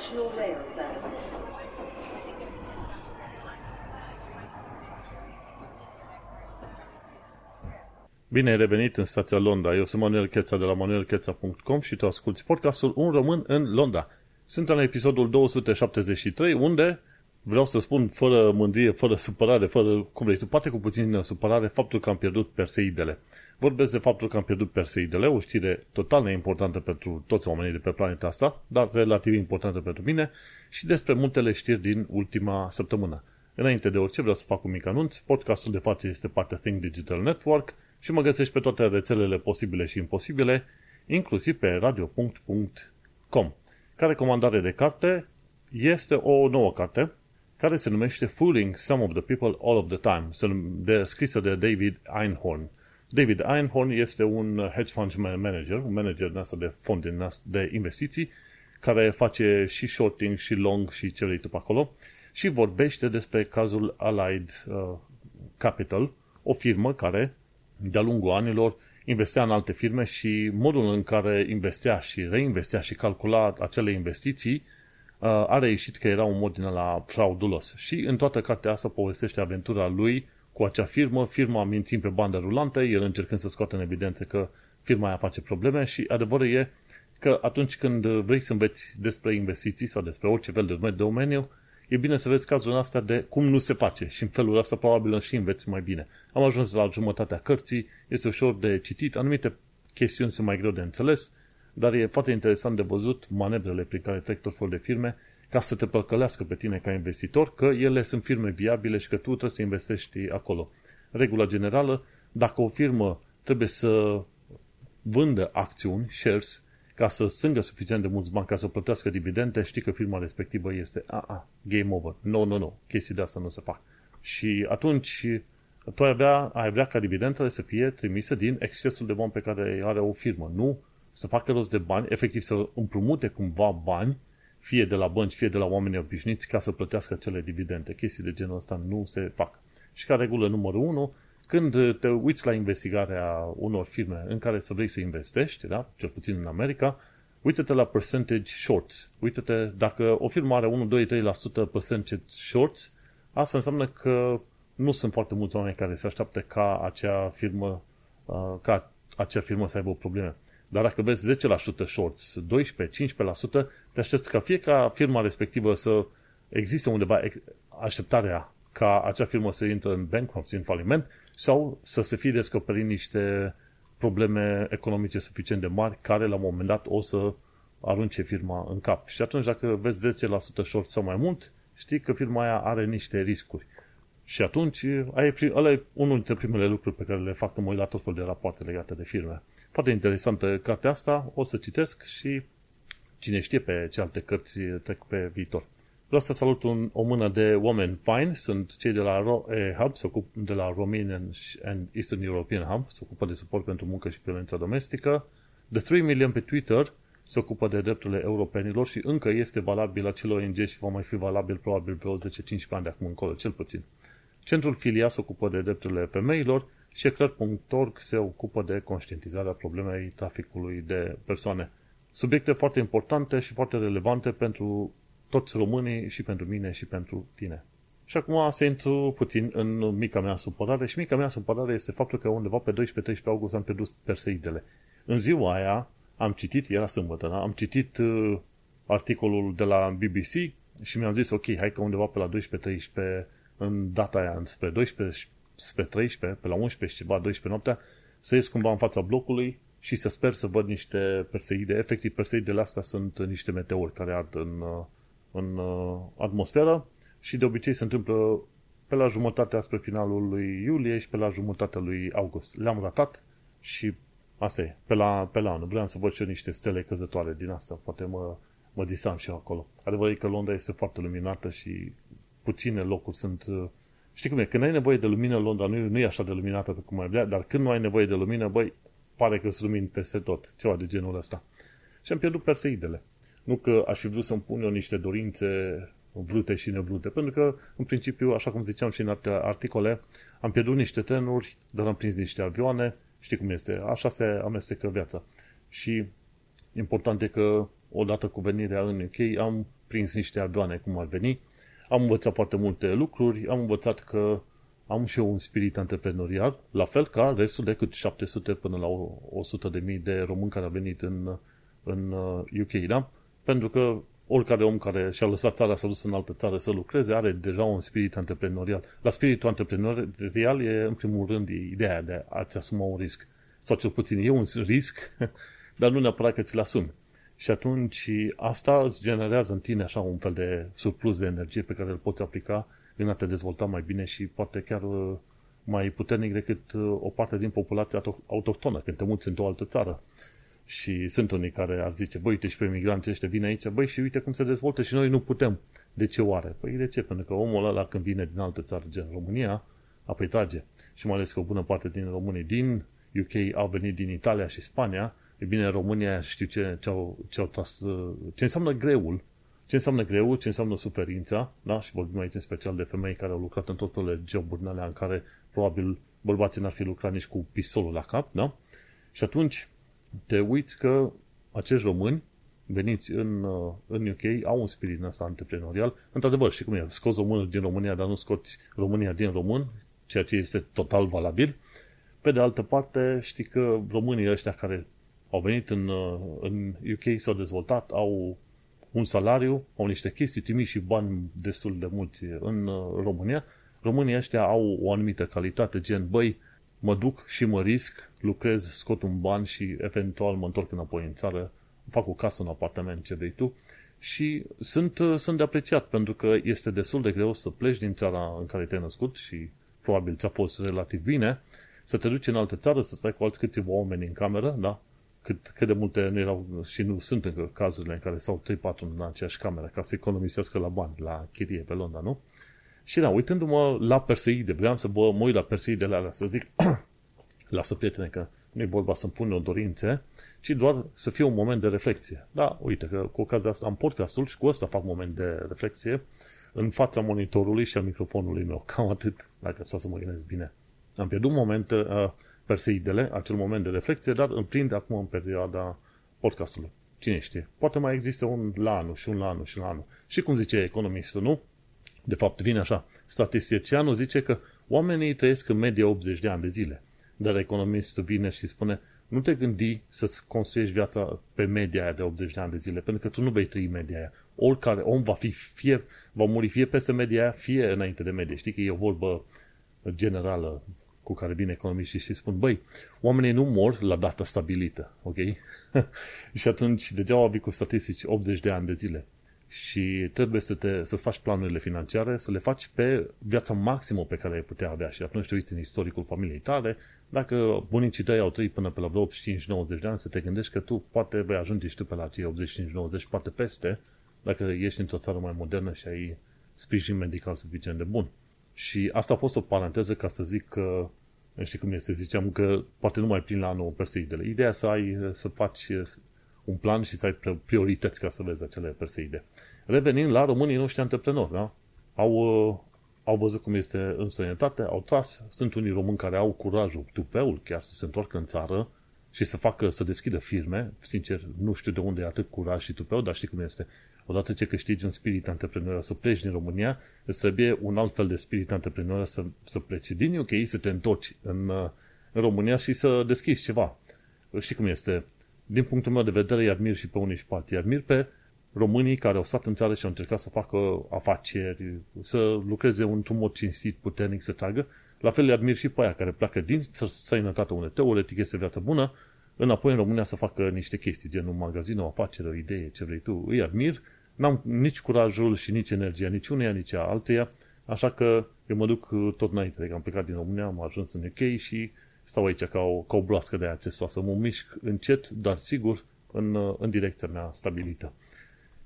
National Rail Services. Bine ai revenit în stația Londra. Eu sunt Manuel Cheța de la manuelcheța.com și tu asculti podcastul Un Român în Londra. Suntem la episodul 273, unde vreau să spun fără mândrie, fără supărare, fără, cum vrei tu, poate cu puțin supărare, faptul că am pierdut Perseidele. Vorbesc de faptul că am pierdut Perseidele, o știre total neimportantă pentru toți oamenii de pe planeta asta, dar relativ importantă pentru mine, și despre multele știri din ultima săptămână. Înainte de orice, vreau să fac un mic anunț. Podcastul de față este partea Think Digital Network și mă găsești pe toate rețelele posibile și imposibile, inclusiv pe radio.com. Ca recomandare de carte este o nouă carte care se numește Fooling Some of the People All of the Time, de, scrisă de David Einhorn. David Einhorn este un hedge fund manager, un manager de fonduri de investiții, care face și shorting, și long, și ce vrei tu pe acolo, și vorbește despre cazul Allied uh, Capital, o firmă care, de-a lungul anilor, investea în alte firme și modul în care investea și reinvestea și calcula acele investiții uh, a reieșit că era un mod din la fraudulos. Și în toată cartea asta povestește aventura lui cu acea firmă, firma mințind pe bandă rulantă, el încercând să scoată în evidență că firma aia face probleme și adevărul e că atunci când vrei să înveți despre investiții sau despre orice fel de domeniu, e bine să vezi cazul ăsta de cum nu se face și în felul ăsta probabil și înveți mai bine. Am ajuns la jumătatea cărții, este ușor de citit, anumite chestiuni sunt mai greu de înțeles, dar e foarte interesant de văzut manevrele prin care trec tot felul de firme ca să te păcălească pe tine ca investitor că ele sunt firme viabile și că tu trebuie să investești acolo. Regula generală, dacă o firmă trebuie să vândă acțiuni, shares, ca să strângă suficient de mulți bani ca să plătească dividende, știi că firma respectivă este a, a, game over. No, no, no. Chestii de asta nu se fac. Și atunci tu ai vrea, ai vrea ca dividendele să fie trimise din excesul de bani pe care are o firmă. Nu să facă rost de bani, efectiv să împrumute cumva bani fie de la bănci, fie de la oameni obișnuiți, ca să plătească cele dividende. Chestii de genul ăsta nu se fac. Și ca regulă numărul 1, când te uiți la investigarea unor firme în care să vrei să investești, da? cel puțin în America, uite-te la percentage shorts. Uite-te, dacă o firmă are 1, 2, 3% percentage shorts, asta înseamnă că nu sunt foarte mulți oameni care se așteaptă ca acea firmă, uh, ca acea firmă să aibă probleme. Dar dacă vezi 10% shorts, 12, 15%, te aștepți ca fiecare firma respectivă să existe undeva așteptarea ca acea firmă să intre în bankruptcy, în faliment, sau să se fie descoperit niște probleme economice suficient de mari care la un moment dat o să arunce firma în cap. Și atunci dacă vezi 10% short sau mai mult, știi că firma aia are niște riscuri. Și atunci, ăla e unul dintre primele lucruri pe care le fac în la tot fel de rapoarte legate de firme. Foarte interesantă cartea asta, o să citesc și cine știe pe ce alte cărți trec pe viitor. Vreau să salut un, o mână de oameni fine, sunt cei de la ROE Hub, se ocup, de la Romanian and Eastern European Hub, se ocupă de suport pentru muncă și violența domestică. The 3 Million pe Twitter se ocupă de drepturile europenilor și încă este valabil acel ONG și va mai fi valabil probabil vreo 10-15 ani de acum încolo, cel puțin. Centrul Filia se ocupă de drepturile femeilor și Eclair.org se ocupă de conștientizarea problemei traficului de persoane. Subiecte foarte importante și foarte relevante pentru toți românii și pentru mine și pentru tine. Și acum să intru puțin în mica mea supărare și mica mea supărare este faptul că undeva pe 12-13 august am pierdut Perseidele. În ziua aia am citit, era sâmbătă, da? am citit uh, articolul de la BBC și mi-am zis, ok, hai că undeva pe la 12-13 în data aia, spre 12, spre 13, pe la 11 ceva, 12 noaptea, să ies cumva în fața blocului și să sper să văd niște perseide. Efectiv, perseidele astea sunt niște meteori care ard în, în uh, atmosferă și de obicei se întâmplă pe la jumătatea spre finalul lui iulie și pe la jumătatea lui august. Le-am ratat și asta e, pe la, pe la anul. Vreau să văd și eu niște stele căzătoare din asta, poate mă, mă disam și eu acolo. Adevărul e că Londra este foarte luminată și puține locuri sunt... Uh, știi cum e? Când ai nevoie de lumină, Londra nu, nu e așa de luminată pe cum ai vrea, dar când nu ai nevoie de lumină, băi, pare că sunt lumini peste tot. Ceva de genul ăsta. Și am pierdut perseidele. Nu că aș fi vrut să-mi pun eu niște dorințe vrute și nevrute, pentru că, în principiu, așa cum ziceam și în alte articole, am pierdut niște trenuri, dar am prins niște avioane, știi cum este, așa se amestecă viața. Și important e că, odată cu venirea în UK, am prins niște avioane cum ar veni, am învățat foarte multe lucruri, am învățat că am și eu un spirit antreprenorial, la fel ca restul de cât 700 până la 100 de mii de români care au venit în, în UK, uh, da? Pentru că oricare om care și-a lăsat țara să dus în altă țară să lucreze are deja un spirit antreprenorial. La spiritul antreprenorial e, în primul rând, ideea de a-ți asuma un risc. Sau cel puțin e un risc, dar nu neapărat că ți-l asumi. Și atunci asta îți generează în tine așa un fel de surplus de energie pe care îl poți aplica în a te dezvolta mai bine și poate chiar uh, mai puternic decât uh, o parte din populația autohtonă când te muți într-o altă țară. Și sunt unii care ar zice, băi, uite și pe migranții ăștia vin aici, băi, și uite cum se dezvoltă și noi nu putem. De ce oare? Păi de ce? Pentru că omul ăla când vine din altă țară, gen România, apoi trage. Și mai ales că o bună parte din românii din UK au venit din Italia și Spania, e bine, în România știu ce, ce, au, ce, au tras, ce înseamnă greul, ce înseamnă greul, ce înseamnă suferința, da? Și vorbim aici în special de femei care au lucrat în tot felul de joburi în care probabil bărbații n-ar fi lucrat nici cu pistolul la cap, da? Și atunci, te uiți că acești români veniți în, uh, în UK au un spirit ăsta antreprenorial. Într-adevăr, și cum e, scoți o mână din România, dar nu scoți România din român, ceea ce este total valabil. Pe de altă parte, știi că românii ăștia care au venit în, uh, în UK, s-au dezvoltat, au un salariu, au niște chestii, trimiși și bani destul de mulți în uh, România. Românii ăștia au o anumită calitate, gen, băi, mă duc și mă risc, lucrez, scot un ban și eventual mă întorc înapoi în țară, fac o casă, un apartament, ce vrei tu, și sunt, sunt de apreciat pentru că este destul de greu să pleci din țara în care te-ai născut și probabil ți-a fost relativ bine, să te duci în altă țară, să stai cu alți câțiva oameni în cameră, da? Cât, cât de multe nu erau și nu sunt încă cazurile în care stau 3-4 în aceeași cameră ca să economisească la bani, la chirie pe Londra, nu? Și da, uitându-mă la Perseide, vreau să bă, mă uit la Perseidele alea, să zic, lasă prietene că nu e vorba să-mi pun o dorințe, ci doar să fie un moment de reflexie. Da, uite că cu ocazia asta am podcastul și cu asta fac moment de reflexie în fața monitorului și a microfonului meu. Cam atât, dacă să mă gândesc bine. Am pierdut momente, uh, Perseidele, acel moment de reflexie, dar îl prind acum în perioada podcastului. Cine știe? Poate mai există un la anul și un la anul și la anul. Și cum zice economistul, nu? De fapt, vine așa. Statisticianul zice că oamenii trăiesc în medie 80 de ani de zile. Dar economistul vine și spune, nu te gândi să-ți construiești viața pe media aia de 80 de ani de zile, pentru că tu nu vei trăi media aia. Oricare om va fi fie, va muri fie peste media aia, fie înainte de medie. Știi că e o vorbă generală cu care vine economiștii și spun, băi, oamenii nu mor la data stabilită, ok? și atunci degeaba vii cu statistici 80 de ani de zile și trebuie să te, să-ți faci planurile financiare, să le faci pe viața maximă pe care ai putea avea și atunci te uiți în istoricul familiei tale, dacă bunicii tăi au trăit până pe la 85-90 de ani, să te gândești că tu poate vei ajunge și tu pe la cei 85-90, poate peste, dacă ești într-o țară mai modernă și ai sprijin medical suficient de bun. Și asta a fost o paranteză ca să zic că, știi cum este, ziceam că poate nu mai plin la anul perseidele. Ideea să ai, să faci un plan și să ai priorități ca să vezi acele perseide. Revenind la românii noștri antreprenori, da? Au, uh, au văzut cum este în sănătate, au tras, sunt unii români care au curajul, tupeul chiar să se întoarcă în țară și să facă, să deschidă firme. Sincer, nu știu de unde e atât curaj și tupeu, dar știi cum este. Odată ce câștigi un spirit antreprenorial să pleci din România, îți trebuie un alt fel de spirit antreprenorial să, să pleci din UK, să te întorci în, uh, în România și să deschizi ceva. Știi cum este? din punctul meu de vedere, îi admir și pe unii și pe alții. admir pe românii care au stat în țară și au încercat să facă afaceri, să lucreze într-un mod cinstit, puternic, să tragă. La fel le admir și pe aia care pleacă din străinătate, unde teoretic este viață bună, înapoi în România să facă niște chestii, gen un magazin, o afacere, o idee, ce vrei tu. Îi admir, n-am nici curajul și nici energia, nici uneia, nici a alteia, așa că eu mă duc tot înainte, că am plecat din România, am ajuns în UK și stau aici ca o, ca o bloască de acesta, să mă mișc încet, dar sigur, în, în direcția mea stabilită.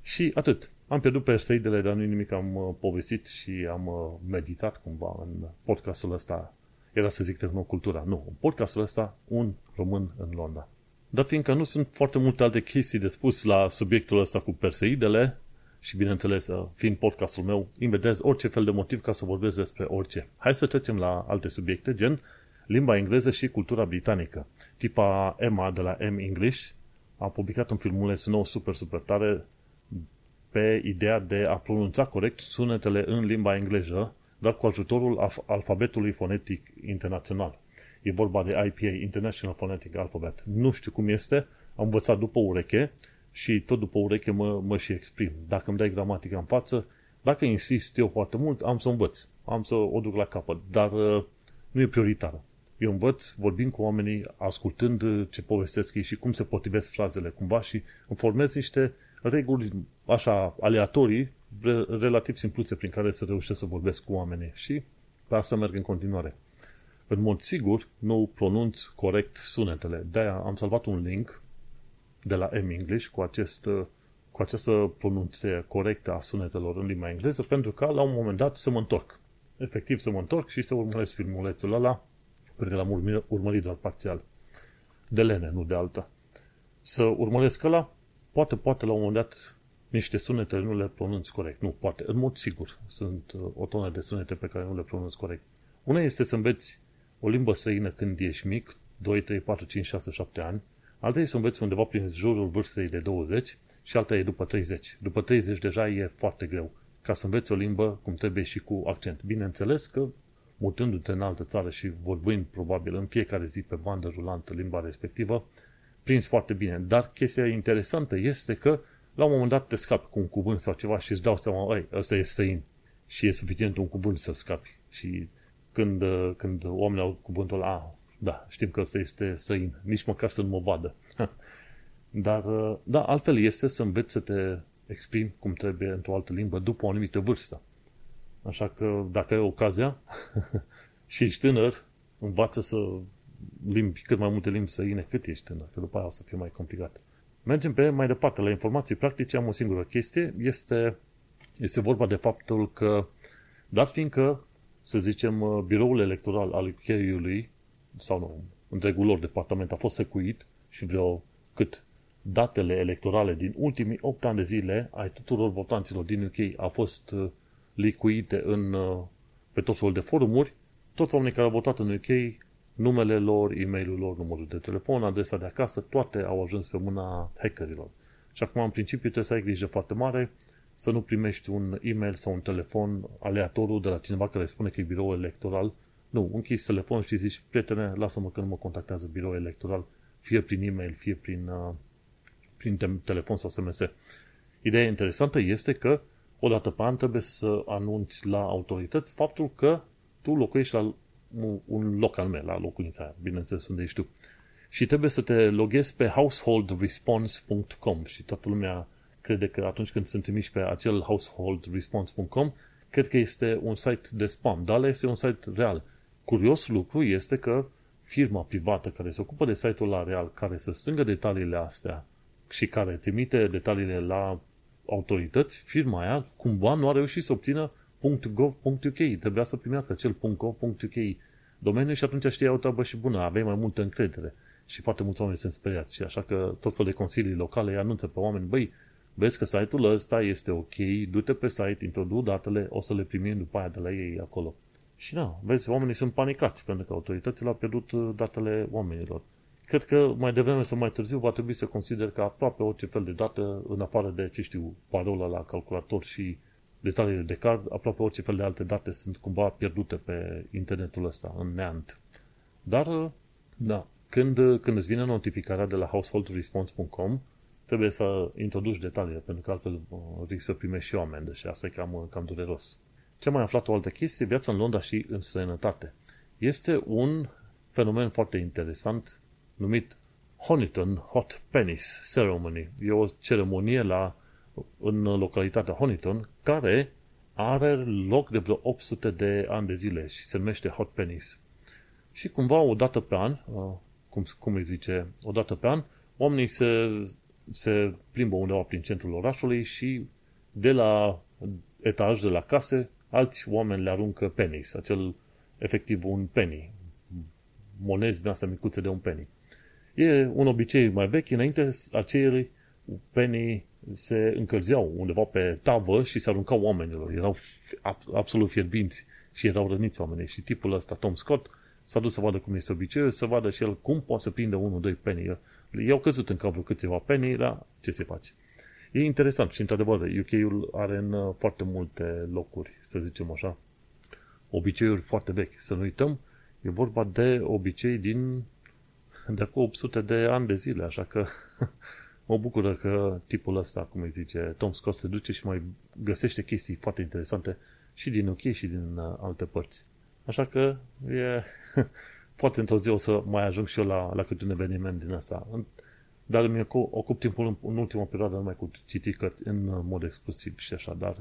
Și atât. Am pierdut pe steidele, dar nu nimic, am uh, povestit și am uh, meditat cumva în podcastul ăsta. Era să zic tehnocultura. Nu, în podcastul ăsta, un român în Londra. Dar fiindcă nu sunt foarte multe alte chestii de spus la subiectul ăsta cu perseidele, și bineînțeles, uh, fiind podcastul meu, inventez orice fel de motiv ca să vorbesc despre orice. Hai să trecem la alte subiecte, gen limba engleză și cultura britanică. Tipa Emma de la M English a publicat un filmuleț nou super, super tare pe ideea de a pronunța corect sunetele în limba engleză, dar cu ajutorul alfabetului fonetic internațional. E vorba de IPA, International Phonetic Alphabet. Nu știu cum este, am învățat după ureche și tot după ureche mă, mă și exprim. Dacă îmi dai gramatica în față, dacă insist eu foarte mult, am să învăț. Am să o duc la capăt, dar uh, nu e prioritară. Eu învăț vorbind cu oamenii, ascultând uh, ce povestesc ei și cum se potrivesc frazele cumva și îmi formez niște reguli așa aleatorii, relativ simpluțe prin care să reușesc să vorbesc cu oamenii și pe asta merg în continuare. În mod sigur, nu pronunț corect sunetele. De-aia am salvat un link de la M-English cu, acest, cu această pronunție corectă a sunetelor în limba engleză, pentru că la un moment dat să mă întorc. Efectiv să mă întorc și să urmăresc filmulețul ăla, pentru că l-am urmărit doar parțial. De lene, nu de alta. Să urmăresc ăla, poate, poate la un moment dat niște sunete nu le pronunț corect. Nu, poate, în mod sigur. Sunt uh, o tonă de sunete pe care nu le pronunț corect. Una este să înveți o limbă străină când ești mic, 2, 3, 4, 5, 6, 7 ani, alta e să înveți undeva prin jurul vârstei de 20 și alta e după 30. După 30 deja e foarte greu ca să înveți o limbă cum trebuie și cu accent. Bineînțeles că mutându-te în altă țară și vorbind probabil în fiecare zi pe bandă rulantă limba respectivă, prins foarte bine. Dar chestia interesantă este că la un moment dat te scapi cu un cuvânt sau ceva și îți dau seama, ei, ăsta e străin. Și e suficient un cuvânt să scapi. Și când, când oamenii au cuvântul ăla, ah, da, știm că ăsta este străin, nici măcar să nu mă vadă. Dar, da, altfel este să înveți să te exprimi cum trebuie într-o altă limbă după o anumită vârstă. Așa că, dacă ai ocazia și ești tânăr, învață să limbi cât mai multe limbi străine cât ești tânăr, că după aia o să fie mai complicat. Mergem pe mai departe la informații practice, am o singură chestie, este, este vorba de faptul că, dat fiindcă, să zicem, biroul electoral al UK-ului, sau nu, întregul lor departament a fost secuit și vreo cât datele electorale din ultimii 8 ani de zile ai tuturor votanților din UK au fost uh, licuite în, uh, pe tot felul de forumuri, toți oamenii care au votat în UK numele lor, e mail lor, numărul de telefon, adresa de acasă, toate au ajuns pe mâna hackerilor. Și acum, în principiu, trebuie să ai grijă foarte mare să nu primești un e-mail sau un telefon aleatoriu de la cineva care spune că e birou electoral. Nu, închizi telefon și zici, prietene, lasă-mă că nu mă contactează birou electoral, fie prin e-mail, fie prin, uh, prin telefon sau SMS. Ideea interesantă este că o dată pe an trebuie să anunți la autorități faptul că tu locuiești la un loc al meu, la locuința aia, bineînțeles unde ești tu. Și trebuie să te loghezi pe householdresponse.com și toată lumea crede că atunci când sunt trimiși pe acel householdresponse.com, cred că este un site de spam, dar este un site real. Curios lucru este că firma privată care se ocupă de site-ul la real, care să strângă detaliile astea și care trimite detaliile la autorități, firma aia cumva nu a reușit să obțină .gov.uk. Trebuia să primească acel .gov.uk domeniu și atunci știai o treabă și bună, aveai mai multă încredere. Și foarte mulți oameni sunt speriați. Și așa că tot felul de consilii locale îi anunță pe oameni, băi, vezi că site-ul ăsta este ok, du-te pe site, introdu datele, o să le primim după aia de la ei acolo. Și da, vezi, oamenii sunt panicați pentru că autoritățile au pierdut uh, datele oamenilor. Cred că mai devreme sau mai târziu va trebui să consider că aproape orice fel de dată, în afară de, ce știu, parola la calculator și detaliile de card, aproape orice fel de alte date sunt cumva pierdute pe internetul ăsta, în neant. Dar, da, când, când îți vine notificarea de la householdresponse.com, trebuie să introduci detaliile, pentru că altfel uh, risc să primești și o amendă și asta e cam, cam dureros. Ce mai aflat o altă chestie, viața în Londra și în străinătate. Este un fenomen foarte interesant numit Honiton Hot Pennies Ceremony. E o ceremonie la în localitatea Honiton, care are loc de vreo 800 de ani de zile și se numește Hot Pennies. Și cumva o dată pe an, uh, cum, cum îi zice, o dată pe an, oamenii se, se plimbă undeva prin centrul orașului și de la etaj, de la case, alți oameni le aruncă pennies, acel efectiv un penny, monezi din astea micuțe de un penny. E un obicei mai vechi, înainte aceii penny se încălzeau undeva pe tavă și se aruncau oamenilor. Erau absolut fierbinți și erau răniți oamenii. Și tipul ăsta, Tom Scott, s-a dus să vadă cum este obiceiul, să vadă și el cum poate să prinde unul, doi penny. I-au căzut în cap câțiva penny, dar ce se face? E interesant și, într-adevăr, UK-ul are în foarte multe locuri, să zicem așa, obiceiuri foarte vechi. Să nu uităm, e vorba de obicei din de acum 800 de ani de zile, așa că mă bucură că tipul ăsta, cum îi zice, Tom Scott se duce și mai găsește chestii foarte interesante și din UK și din uh, alte părți. Așa că e, poate într-o zi o să mai ajung și eu la, la câte un eveniment din asta. Dar îmi ocup timpul în, în ultima perioadă numai cu citi cărți în mod exclusiv și așa, dar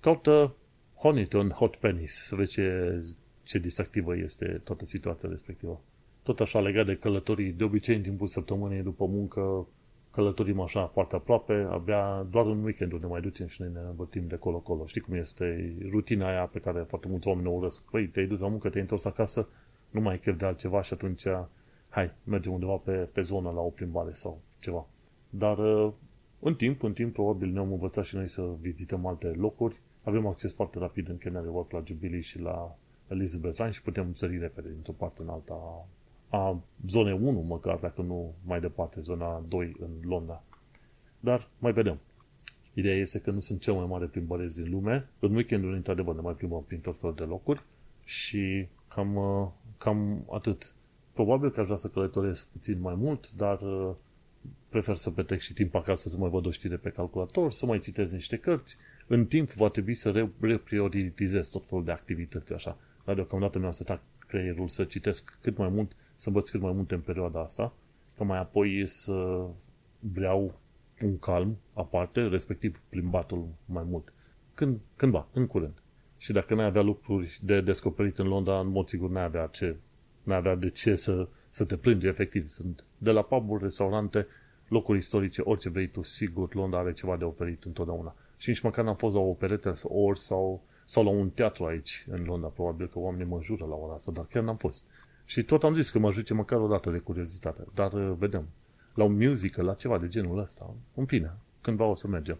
caută Honiton Hot Pennies să vezi ce, ce distractivă este toată situația respectivă. Tot așa legat de călătorii, de obicei în timpul săptămânii după muncă călătorim așa foarte aproape, abia doar în weekend ne mai ducem și noi ne învățim de colo-colo. Știi cum este rutina aia pe care foarte mulți oameni o urăsc. Păi, te-ai dus la muncă, te-ai întors acasă, nu mai ai chef de altceva și atunci hai, mergem undeva pe, pe zonă la o plimbare sau ceva. Dar uh, în timp, în timp, probabil ne-am învățat și noi să vizităm alte locuri. Avem acces foarte rapid în Canary Wharf la Jubilee și la Elizabeth Line și putem sări repede dintr-o parte în alta a zonei 1, măcar, dacă nu mai departe, zona 2 în Londra. Dar mai vedem. Ideea este că nu sunt cel mai mare plimbăresc din lume. În weekendul, într-adevăr, ne mai plimbăm prin tot felul de locuri și cam, uh, cam atât. Probabil că aș vrea să călătoresc puțin mai mult, dar uh, prefer să petrec și timp acasă să mai văd o știre pe calculator, să mai citesc niște cărți. În timp va trebui să reprioritizez tot felul de activități așa. Dar deocamdată mi-am setat creierul să citesc cât mai mult să învăț cât mai multe în perioada asta, ca mai apoi să vreau un calm aparte, respectiv plimbatul mai mult. Când, cândva, în curând. Și dacă n-ai avea lucruri de descoperit în Londra, în mod sigur n-ai avea, ce, n-ai avea de ce să, să te plângi, efectiv. Sunt de la pub restaurante, locuri istorice, orice vrei tu, sigur, Londra are ceva de oferit întotdeauna. Și nici măcar n-am fost la o peretă ori sau, sau la un teatru aici în Londra, probabil că oamenii mă jură la ora asta, dar chiar n-am fost. Și tot am zis că mă ajute măcar o dată de curiozitate. Dar uh, vedem. La un musical, la ceva de genul ăsta. În fine, cândva o să mergem.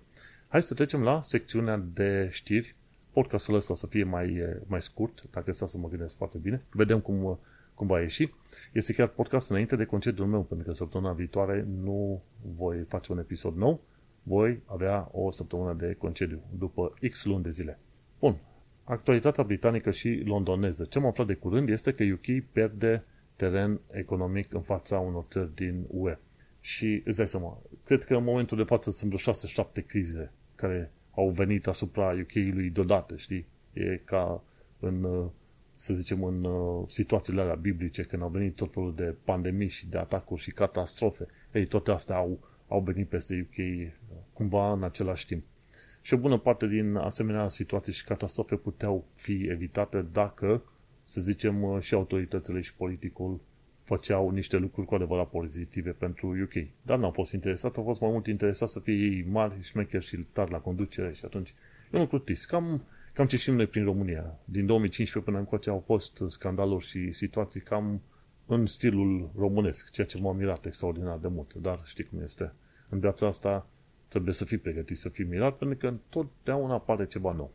Hai să trecem la secțiunea de știri. Podcastul ăsta o să fie mai, uh, mai scurt, dacă stau să mă gândesc foarte bine. Vedem cum, uh, cum va ieși. Este chiar podcast înainte de concediul meu, pentru că săptămâna viitoare nu voi face un episod nou. Voi avea o săptămână de concediu, după X luni de zile. Bun, Actualitatea britanică și londoneză. Ce am aflat de curând este că UK pierde teren economic în fața unor țări din UE. Și îți dai seama, cred că în momentul de față sunt vreo 6-7 crize care au venit asupra UK-ului deodată, știi? E ca în, să zicem, în situațiile alea biblice, când au venit tot felul de pandemii și de atacuri și catastrofe. Ei, toate astea au, au venit peste UK cumva în același timp. Și o bună parte din asemenea situații și catastrofe puteau fi evitate dacă, să zicem, și autoritățile și politicul făceau niște lucruri cu adevărat pozitive pentru UK. Dar n-au fost interesat, au fost mai mult interesat să fie ei mari, șmecheri și tari la conducere și atunci e un lucru trist. Cam, cam ce știm noi prin România. Din 2015 până încoace au fost scandaluri și situații cam în stilul românesc, ceea ce m-a mirat extraordinar de mult. Dar știi cum este. În viața asta trebuie să fii pregătit să fii mirat, pentru că întotdeauna apare ceva nou.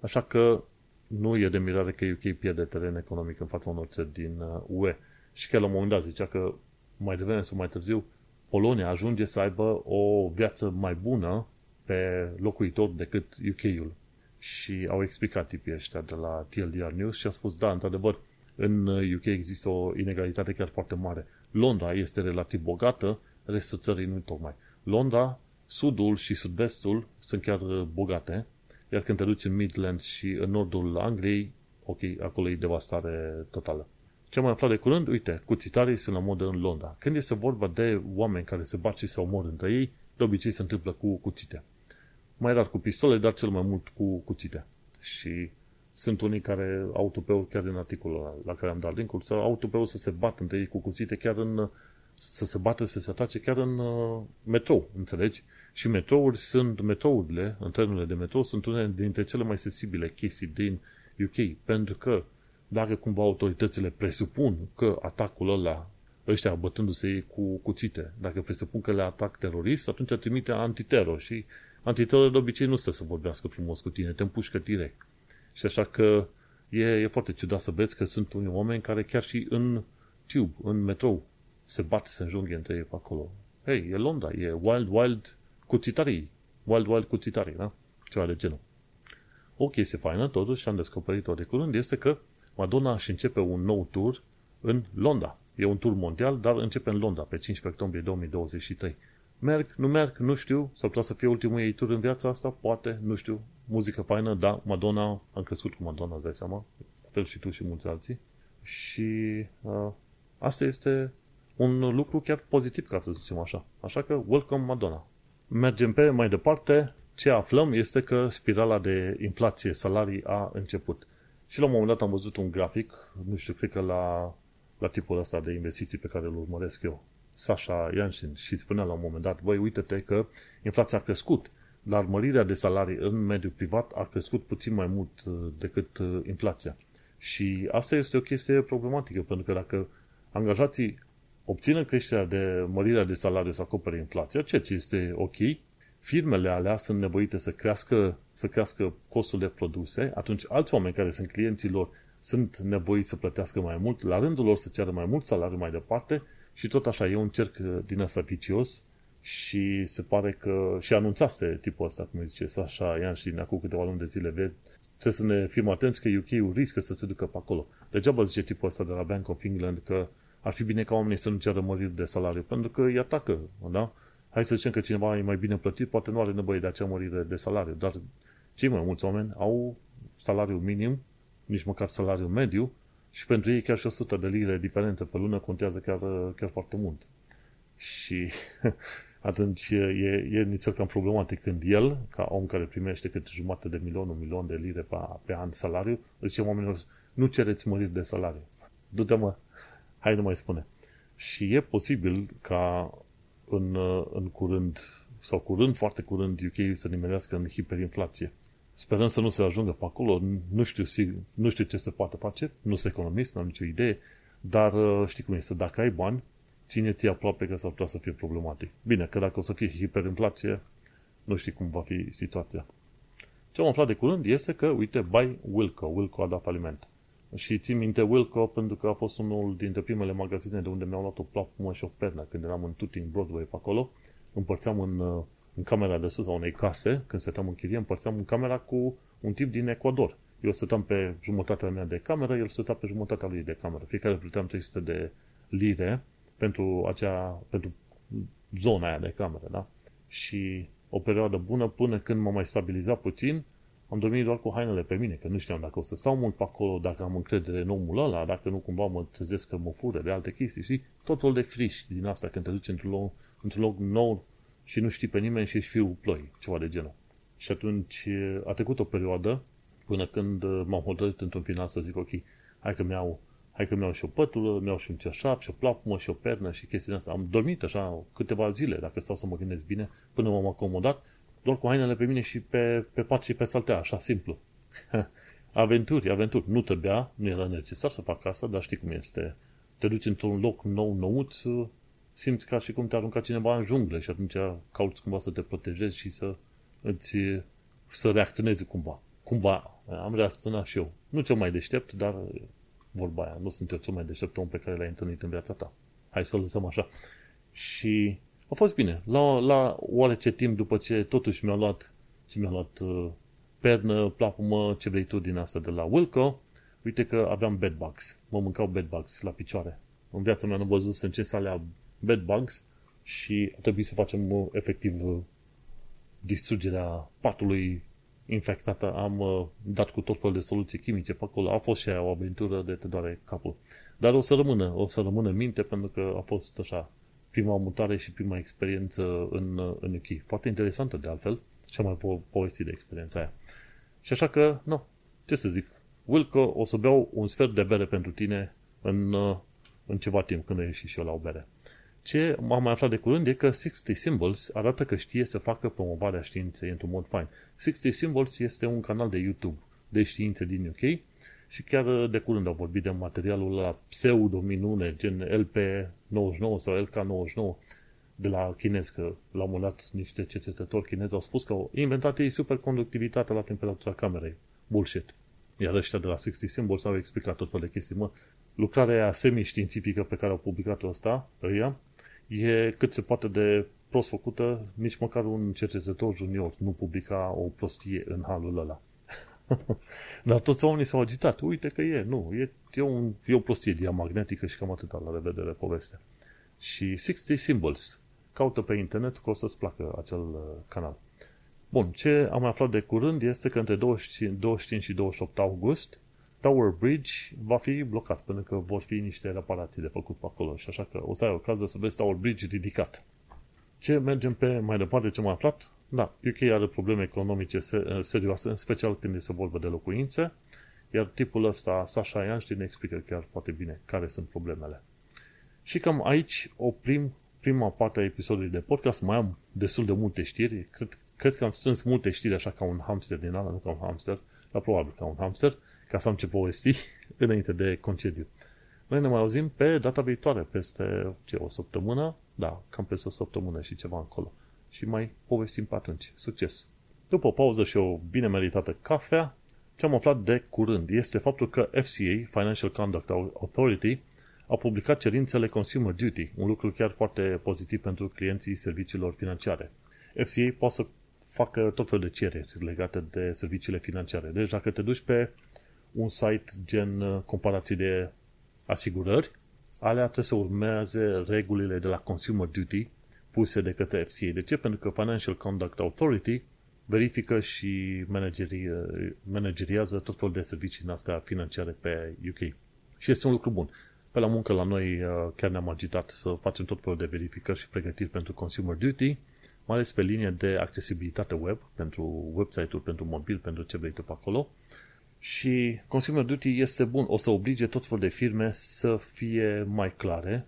Așa că nu e de mirare că UK pierde teren economic în fața unor țări din UE. Uh, Și chiar la un moment dat zicea că mai devreme sau mai târziu Polonia ajunge să aibă o viață mai bună pe locuitor decât UK-ul. Și au explicat tipii ăștia de la TLDR News și a spus, da, într-adevăr, în UK există o inegalitate chiar foarte mare. Londra este relativ bogată, restul țării nu tocmai. Londra Sudul și sud-vestul sunt chiar uh, bogate, iar când te duci în Midlands și în nordul Angliei, ok, acolo e devastare totală. Ce am aflat de curând, uite, cuțitarii sunt la modă în Londra. Când este vorba de oameni care se bat și se omor între ei, de obicei se întâmplă cu cuțite. Mai rar cu pistole, dar cel mai mult cu cuțite. Și sunt unii care au tupeul chiar din articolul la care am dat link-ul, sau au tupeul să se bată între ei cu cuțite chiar în să se bată, să se atace chiar în uh, metrou, înțelegi? Și metrouri sunt, metrourile, în termenele de metrou, sunt unele dintre cele mai sensibile chestii din UK, pentru că dacă cumva autoritățile presupun că atacul ăla, ăștia bătându-se cu cuțite, dacă presupun că le atac terorist, atunci trimite antiteror și antiteror de obicei nu stă să vorbească frumos cu tine, te împușcă direct. Și așa că e, e foarte ciudat să vezi că sunt unii oameni care chiar și în tube, în metrou, se bat, se înjunghe între ei pe acolo. Hei, e Londra, e wild, wild cuțitarii. Wild Wild cu țitare, da? Ceva de genul. O chestie faină, totuși, am descoperit-o de curând, este că Madonna își începe un nou tour în Londra. E un tur mondial, dar începe în Londra pe 15 octombrie 2023. Merg, nu merg, nu știu, sau putea să fie ultimul ei tur în viața asta, poate, nu știu. Muzică faină, da, Madonna, am crescut cu Madonna, îți dai seama, fel și tu și mulți alții. Și uh, asta este un lucru chiar pozitiv, ca să zicem așa. Așa că, welcome Madonna. Mergem pe mai departe. Ce aflăm este că spirala de inflație salarii a început. Și la un moment dat am văzut un grafic, nu știu, cred că la, la tipul ăsta de investiții pe care îl urmăresc eu, Sasha Yanshin, și spunea la un moment dat, băi, uite-te că inflația a crescut, dar mărirea de salarii în mediul privat a crescut puțin mai mult uh, decât uh, inflația. Și asta este o chestie problematică, pentru că dacă angajații obțină creșterea de mărirea de salariu să acopere inflația, ceea ce este ok, firmele alea sunt nevoite să crească, să crească costul de produse, atunci alți oameni care sunt clienții lor sunt nevoiți să plătească mai mult, la rândul lor să ceară mai mult salariu mai departe. Și tot așa e un cerc din ăsta vicios și se pare că și anunțase tipul ăsta, cum zice, așa, Ian și din acum câteva luni de zile, trebuie să ne fim atenți că UK-ul riscă să se ducă pe acolo. Degeaba zice tipul ăsta de la Bank of England că ar fi bine ca oamenii să nu ceară măriri de salariu, pentru că îi atacă, da? Hai să zicem că cineva e mai bine plătit, poate nu are nevoie de acea mărire de salariu, dar cei mai mulți oameni au salariu minim, nici măcar salariu mediu, și pentru ei chiar și 100 de lire diferență pe lună contează chiar, chiar foarte mult. Și atunci e, e nițel cam problematic când el, ca om care primește câte jumătate de milion, un milion de lire pe, pe an salariu, zice oamenilor, nu cereți măriri de salariu. Du-te mă, hai nu mai spune. Și e posibil ca în, în curând, sau curând, foarte curând, UK să nimerească în hiperinflație. Sperăm să nu se ajungă pe acolo, nu știu, sigur, nu știu ce se poate face, nu sunt economist, nu am nicio idee, dar uh, știi cum este, dacă ai bani, ține-ți aproape că s-ar putea să fie problematic. Bine, că dacă o să fie hiperinflație, nu știi cum va fi situația. Ce am aflat de curând este că, uite, Buy Wilco, Wilco a dat faliment. Și țin minte Wilco pentru că a fost unul dintre primele magazine de unde mi-au luat o plapumă și o pernă când eram în Tuting Broadway pe acolo. Împărțeam în, în camera de sus a unei case, când stăteam în chirie, împărțeam în camera cu un tip din Ecuador. Eu stăteam pe jumătatea mea de cameră, el stătea pe jumătatea lui de cameră. Fiecare plăteam 300 de lire pentru, acea, pentru zona aia de cameră, da? Și o perioadă bună până când m-am mai stabilizat puțin, am dormit doar cu hainele pe mine, că nu știam dacă o să stau mult pe acolo, dacă am încredere în omul ăla, dacă nu cumva mă trezesc că mă fură de alte chestii, și tot fel de friști din asta când te duci într-un loc, într-un loc nou și nu știi pe nimeni și ești fiul ploi, ceva de genul. Și atunci a trecut o perioadă până când m-am hotărât într-un final să zic, ok, hai că mi-au hai că mi-au și o pătură, mi-au și un ceașap, și o plapumă, și o pernă și chestii astea. Am dormit așa câteva zile, dacă stau să mă gândesc bine, până m-am acomodat doar cu hainele pe mine și pe, pe pat și pe saltea, așa simplu. aventuri, aventuri. Nu trebuia, nu era necesar să fac asta, dar știi cum este. Te duci într-un loc nou, nouț, simți ca și cum te arunca cineva în jungle și atunci cauți cumva să te protejezi și să îți, să reacționezi cumva. Cumva am reacționat și eu. Nu cel mai deștept, dar vorba aia, nu sunt eu cel mai deștept om pe care l-ai întâlnit în viața ta. Hai să o lăsăm așa. Și a fost bine. La, la oarece timp după ce totuși mi-a luat și mi-a luat uh, pernă, plapumă, ce vrei tu din asta de la Wilco, uite că aveam bedbugs. Mă mâncau bedbugs la picioare. În viața mea nu văzut în ce salea bedbugs și a trebuit să facem uh, efectiv uh, distrugerea patului infectată. Am uh, dat cu tot fel de soluții chimice pe acolo. A fost și aia o aventură de te doare capul. Dar o să rămână, o să rămână în minte pentru că a fost așa prima mutare și prima experiență în, în UK. Foarte interesantă de altfel și am mai po- povestit de experiența aia. Și așa că, nu, ce să zic, Wilco, o să beau un sfert de bere pentru tine în, în ceva timp, când ieși și eu la o bere. Ce am mai aflat de curând e că 60 Symbols arată că știe să facă promovarea științei într-un mod fain. 60 Symbols este un canal de YouTube de științe din UK și chiar de curând au vorbit de materialul la pseudo-minune, gen LP99 sau LK99 de la chinez, că la un dat niște cercetători chinezi au spus că au inventat ei superconductivitatea la temperatura camerei. Bullshit. Iar ăștia de la 60 Symbols au explicat tot fel de chestii. Mă, lucrarea aia semi-științifică pe care au publicat-o asta, ăia, e cât se poate de prost făcută, nici măcar un cercetător junior nu publica o prostie în halul ăla. Dar toți oamenii s-au agitat. Uite că e, nu, e, e, un, e o prostie diamagnetică și cam atât la revedere povestea. Și 60 Symbols. Caută pe internet că o să-ți placă acel uh, canal. Bun, ce am aflat de curând este că între 25, 25 și 28 august Tower Bridge va fi blocat, pentru că vor fi niște reparații de făcut pe acolo și așa că o să ai ocazia să vezi Tower Bridge ridicat. Ce mergem pe mai departe, ce am aflat? Da, UK are probleme economice serioase, în special când se vorba de locuințe, iar tipul ăsta, Sasha Ianști, ne explică chiar foarte bine care sunt problemele. Și cam aici oprim prima parte a episodului de podcast. Mai am destul de multe știri. Cred, cred că am strâns multe știri așa ca un hamster din ala, nu ca un hamster, dar probabil ca un hamster, ca să am ce povesti înainte de concediu. Noi ne mai auzim pe data viitoare, peste ce, o săptămână? Da, cam peste o săptămână și ceva încolo. Și mai povestim pe atunci. Succes! După o pauză și o bine meritată cafea, ce am aflat de curând este faptul că FCA, Financial Conduct Authority, a publicat cerințele Consumer Duty, un lucru chiar foarte pozitiv pentru clienții serviciilor financiare. FCA poate să facă tot felul de cereri legate de serviciile financiare. Deci dacă te duci pe un site gen uh, comparații de asigurări, alea trebuie să urmeze regulile de la Consumer Duty puse de către FCA. De ce? Pentru că Financial Conduct Authority verifică și uh, manageriază tot felul de servicii în astea financiare pe UK. Și este un lucru bun. Pe la muncă la noi uh, chiar ne-am agitat să facem tot felul de verificări și pregătiri pentru Consumer Duty, mai ales pe linie de accesibilitate web, pentru website-uri, pentru mobil, pentru ce vrei tu pe acolo. Și Consumer Duty este bun, o să oblige tot felul de firme să fie mai clare,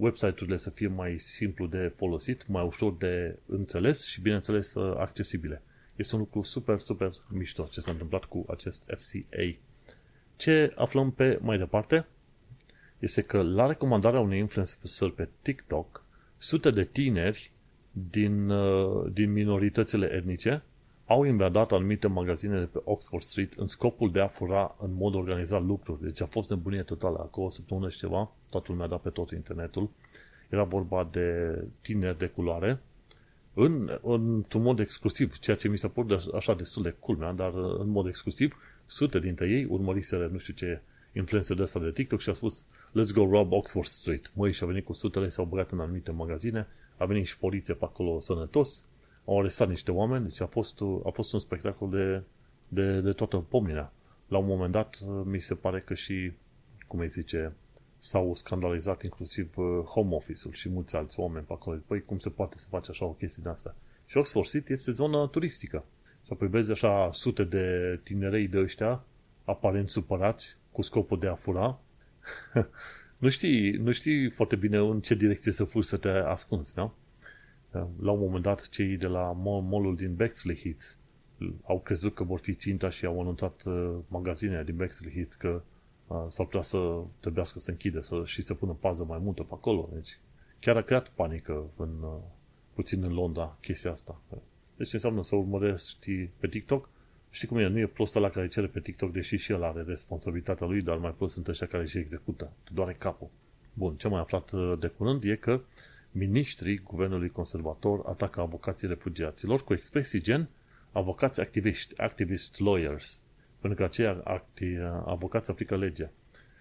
website-urile să fie mai simplu de folosit, mai ușor de înțeles și, bineînțeles, accesibile. Este un lucru super, super mișto ce s-a întâmplat cu acest FCA. Ce aflăm pe mai departe este că la recomandarea unui influencer pe TikTok, sute de tineri din, uh, din minoritățile etnice au invadat anumite magazine de pe Oxford Street în scopul de a fura în mod organizat lucruri. Deci a fost nebunie totală. Acolo o săptămână și ceva, toată lumea a dat pe tot internetul. Era vorba de tineri de culoare în, într-un mod exclusiv, ceea ce mi s-a părut așa destul de culmea, dar în mod exclusiv, sute dintre ei urmăriseră nu știu ce influencer de asta de TikTok și a spus let's go rob Oxford Street. Măi, și a venit cu sutele, s-au băgat în anumite magazine, a venit și poliția pe acolo sănătos, au arestat niște oameni, deci a fost, a fost un spectacol de, de, de toată pomnina. La un moment dat, mi se pare că și, cum îi zice, s-au scandalizat inclusiv uh, home office-ul și mulți alți oameni pe acolo. Păi cum se poate să faci așa o chestie de asta? Și Oxford City este zonă turistică. Și apoi vezi așa sute de tinerei de ăștia, aparent supărați, cu scopul de a fura. nu, știi, nu știi foarte bine în ce direcție să furi să te ascunzi, da? La un moment dat, cei de la mall din Bexley Heath au crezut că vor fi ținta și au anunțat uh, magazinele din Bexley Heath că uh, s-ar putea să trebuiască să închide să, și să pună pază mai multă pe acolo. Deci chiar a creat panică în, uh, puțin în Londra chestia asta. Deci ce înseamnă să urmărești pe TikTok? Știi cum e? Nu e prost la care cere pe TikTok, deși și el are responsabilitatea lui, dar mai prost sunt ăștia care și execută. Doare capul. Bun, ce mai aflat de curând e că Ministrii guvernului conservator atacă avocații refugiaților cu expresii gen avocați activiști, activist lawyers, pentru că aceia acti, avocați aplică legea.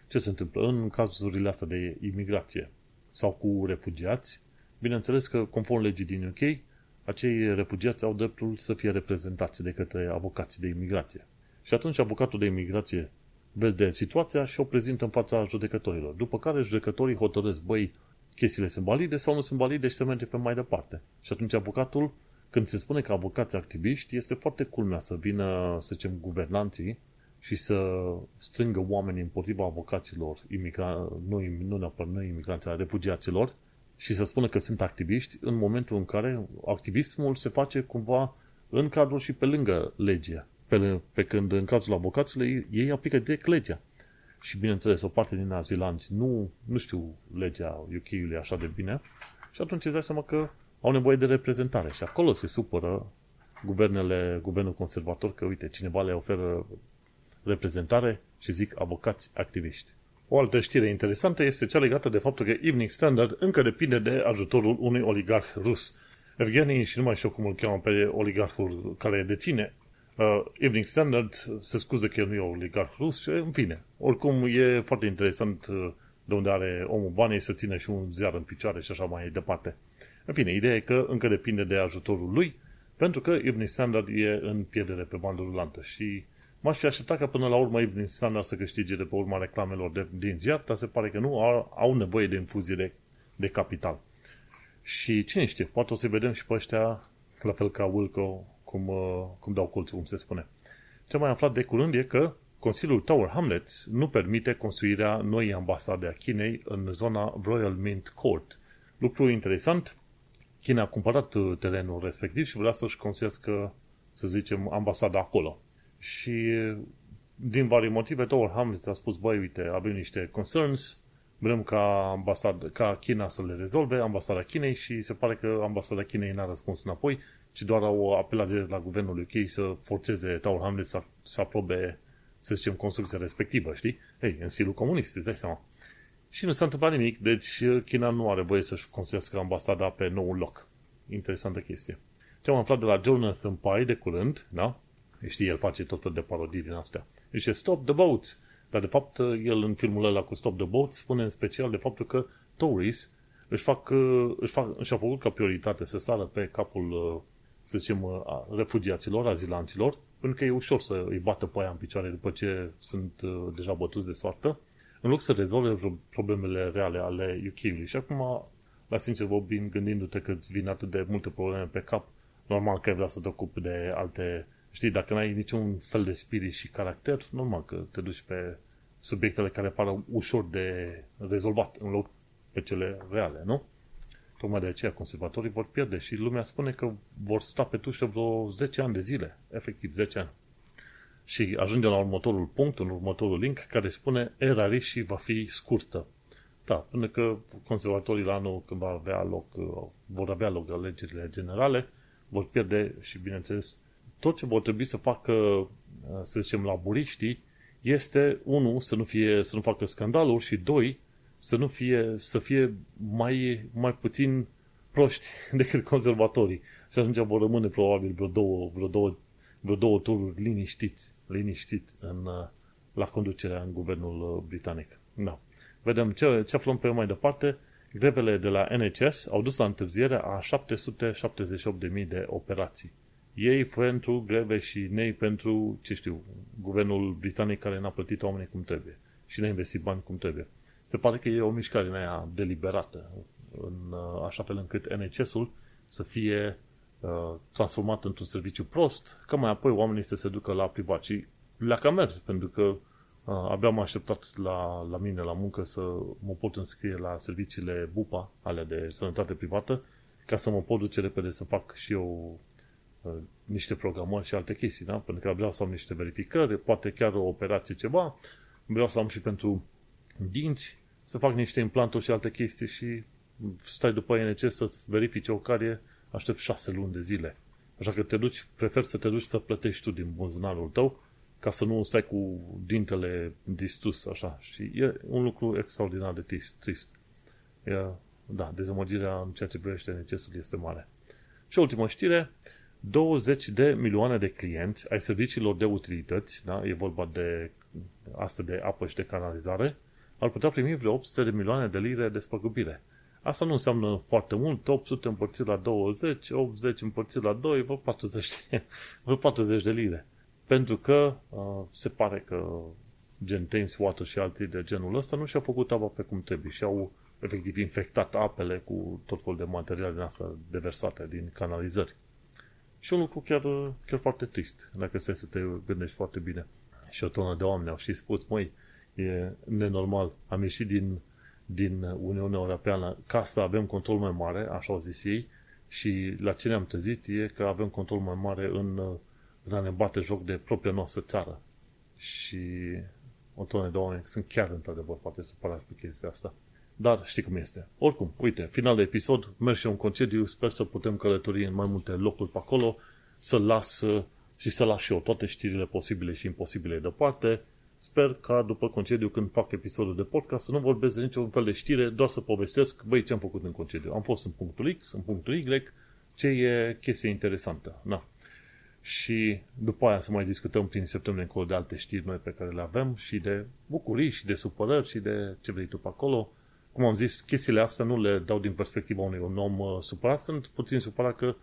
Ce se întâmplă? În cazurile astea de imigrație sau cu refugiați, bineînțeles că, conform legii din UK, acei refugiați au dreptul să fie reprezentați de către avocații de imigrație. Și atunci avocatul de imigrație vede situația și o prezintă în fața judecătorilor. După care judecătorii hotărăsc, băi, chestiile sunt valide sau nu sunt valide și se merge pe mai departe. Și atunci avocatul, când se spune că avocați activiști, este foarte culmea să vină, să zicem, guvernanții și să strângă oamenii împotriva avocaților, imigra- nu, nu neapărat noi imigranți, a refugiaților, și să spună că sunt activiști în momentul în care activismul se face cumva în cadrul și pe lângă legea. Pe, pe când în cazul avocaților ei, ei aplică direct legea și, bineînțeles, o parte din azilanți nu, nu știu legea UK-ului așa de bine și atunci îți dai seama că au nevoie de reprezentare și acolo se supără guvernele, guvernul conservator că, uite, cineva le oferă reprezentare și zic avocați activiști. O altă știre interesantă este cea legată de faptul că Evening Standard încă depinde de ajutorul unui oligarh rus. Evgeny și nu mai știu cum îl cheamă pe oligarhul care deține uh, Evening Standard, se scuză că el nu e oligarh rus și în fine. Oricum e foarte interesant uh, de unde are omul banii să țină și un ziar în picioare și așa mai departe. În fine, ideea e că încă depinde de ajutorul lui, pentru că Evening Standard e în pierdere pe bandă rulantă și m-aș fi așteptat ca până la urmă Evening Standard să câștige de pe urma reclamelor de, din ziar, dar se pare că nu au, au nevoie de infuzie de, de capital. Și cine știe, poate o să vedem și pe ăștia, la fel ca Wilco, cum, uh, cum dau colțul, cum se spune. Ce am mai aflat de curând e că Consiliul Tower Hamlets nu permite construirea noii ambasade a Chinei în zona Royal Mint Court. Lucru interesant, China a cumpărat uh, terenul respectiv și vrea să-și construiască, să zicem, ambasada acolo. Și uh, din vari motive, Tower Hamlets a spus, băi, uite, avem niște concerns, vrem ca, ambasad, ca China să le rezolve, ambasada Chinei și se pare că ambasada Chinei n-a răspuns înapoi, ci doar au apelat de la guvernul UK să forțeze Tower Hamlets să, să aprobe, să zicem, construcția respectivă, știi? Ei, în stilul comunist, îți dai seama. Și nu s-a întâmplat nimic, deci China nu are voie să-și construiască ambasada pe noul loc. Interesantă chestie. Ce am aflat de la Jonathan Pye de curând, da? Știi, el face tot fel de parodii din astea. Zice, stop the boats! Dar de fapt, el în filmul ăla cu Stop the Boat spune în special de faptul că Tories își, fac, își, fac, își au făcut ca prioritate să sară pe capul, să zicem, refugiaților, azilanților, pentru că e ușor să îi bată pe aia în picioare după ce sunt deja bătuți de soartă, în loc să rezolve problemele reale ale UK-ului. Și acum, la sincer vorbind, gândindu-te că îți vin atât de multe probleme pe cap, normal că ai vrea să te ocupi de alte Știi, dacă n-ai niciun fel de spirit și caracter, normal că te duci pe subiectele care par ușor de rezolvat în loc pe cele reale, nu? Tocmai de aceea conservatorii vor pierde și lumea spune că vor sta pe tușă vreo 10 ani de zile, efectiv 10 ani. Și ajungem la următorul punct, în următorul link, care spune era rișii va fi scurtă. Da, pentru că conservatorii la anul când va avea loc, vor avea loc alegerile generale, vor pierde și, bineînțeles, tot ce vor trebui să facă, uh, să zicem, laburiștii, este, unul, să nu, fie, să nu facă scandaluri și, doi, să nu fie, să fie mai, mai puțin proști decât conservatorii. Și atunci vor rămâne probabil vreo două, vreo două, vreo două tururi liniștiți, liniștit în, uh, la conducerea în guvernul uh, britanic. Da. Vedem ce, ce aflăm pe mai departe. Grevele de la NHS au dus la întârzierea a 778.000 de operații ei pentru greve și nei pentru, ce știu, guvernul britanic care n-a plătit oamenii cum trebuie și n-a investit bani cum trebuie. Se pare că e o mișcare în aia deliberată, în uh, așa fel încât NHS-ul să fie uh, transformat într-un serviciu prost, ca mai apoi oamenii să se ducă la privat. Și le-a cam mers, pentru că uh, abia am așteptat la, la mine la muncă să mă pot înscrie la serviciile BUPA, ale de sănătate privată, ca să mă pot duce repede să fac și eu Uh, niște programări și alte chestii, da? Pentru că vreau să am niște verificări, poate chiar o operație ceva, vreau să am și pentru dinți, să fac niște implanturi și alte chestii și stai după NC să-ți verifici o carie, aștept șase luni de zile. Așa că te duci, prefer să te duci să plătești tu din buzunarul tău, ca să nu stai cu dintele distus, așa. Și e un lucru extraordinar de trist. trist. E, da, dezamăgirea în ceea ce privește necesul este mare. Și ultima știre, 20 de milioane de clienți ai serviciilor de utilități, da? e vorba de asta de apă și de canalizare, ar putea primi vreo 800 de milioane de lire de spăgubire. Asta nu înseamnă foarte mult, 800 împărțit la 20, 80 împărțit la 2, vreo 40 de, vreo 40 de lire. Pentru că uh, se pare că gen Thames Water și alții de genul ăsta nu și-au făcut apa pe cum trebuie și au efectiv infectat apele cu tot felul de materiale din asta deversate din canalizări. Și un lucru chiar, chiar foarte trist, dacă stai să te gândești foarte bine. Și o tonă de oameni au și spus, măi, e nenormal, am ieșit din, din Uniunea Europeană ca să avem control mai mare, așa au zis ei, și la ce ne-am trezit e că avem control mai mare în, în a ne bate joc de propria noastră țară. Și o tonă de oameni sunt chiar într-adevăr foarte supărați pe chestia asta. Dar știi cum este. Oricum, uite, final de episod, merg și un concediu, sper să putem călători în mai multe locuri pe acolo, să las și să las și eu toate știrile posibile și imposibile deoparte. Sper ca după concediu, când fac episodul de podcast, să nu vorbesc de niciun fel de știre, doar să povestesc, băi, ce am făcut în concediu. Am fost în punctul X, în punctul Y, ce e chestie interesantă. Na. Și după aia să mai discutăm prin septembrie încolo de alte știri noi pe care le avem și de bucurii și de supărări și de ce vrei tu pe acolo. Cum am zis, chestiile astea nu le dau din perspectiva unui un om uh, supărat, sunt puțin supărat că,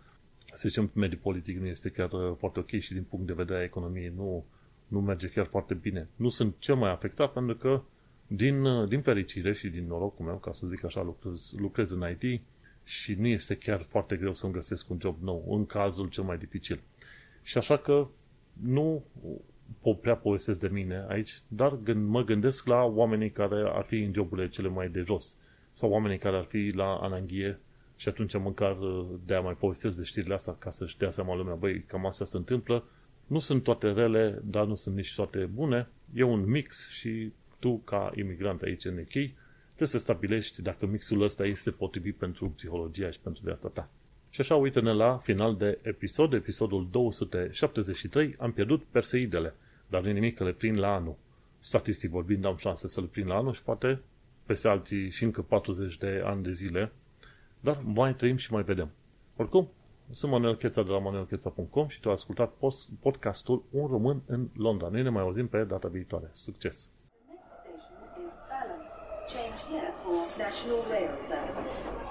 să zicem, mediul politic nu este chiar uh, foarte ok și din punct de vedere a economiei nu, nu merge chiar foarte bine. Nu sunt cel mai afectat pentru că, din, uh, din fericire și din norocul meu, ca să zic așa, lucrez, lucrez în IT și nu este chiar foarte greu să-mi găsesc un job nou, în cazul cel mai dificil. Și așa că nu prea povestesc de mine aici, dar gând, mă gândesc la oamenii care ar fi în joburile cele mai de jos sau oamenii care ar fi la ananghie și atunci măcar de a mai povestesc de știrile astea ca să-și dea seama lumea, băi, cam asta se întâmplă. Nu sunt toate rele, dar nu sunt nici toate bune. E un mix și tu, ca imigrant aici în UK, trebuie să stabilești dacă mixul ăsta este potrivit pentru psihologia și pentru viața ta. Și așa, uite-ne la final de episod, episodul 273, am pierdut Perseidele, dar nu nimic că le prind la anul. Statistic vorbind, am șanse să le prind la anul și poate peste alții și încă 40 de ani de zile, dar mai trăim și mai vedem. Oricum, sunt Manuel Cheța de la manuelcheța.com și tu ai ascultat podcastul Un român în Londra. Noi ne mai auzim pe data viitoare. Succes! Change here for National Rail Services.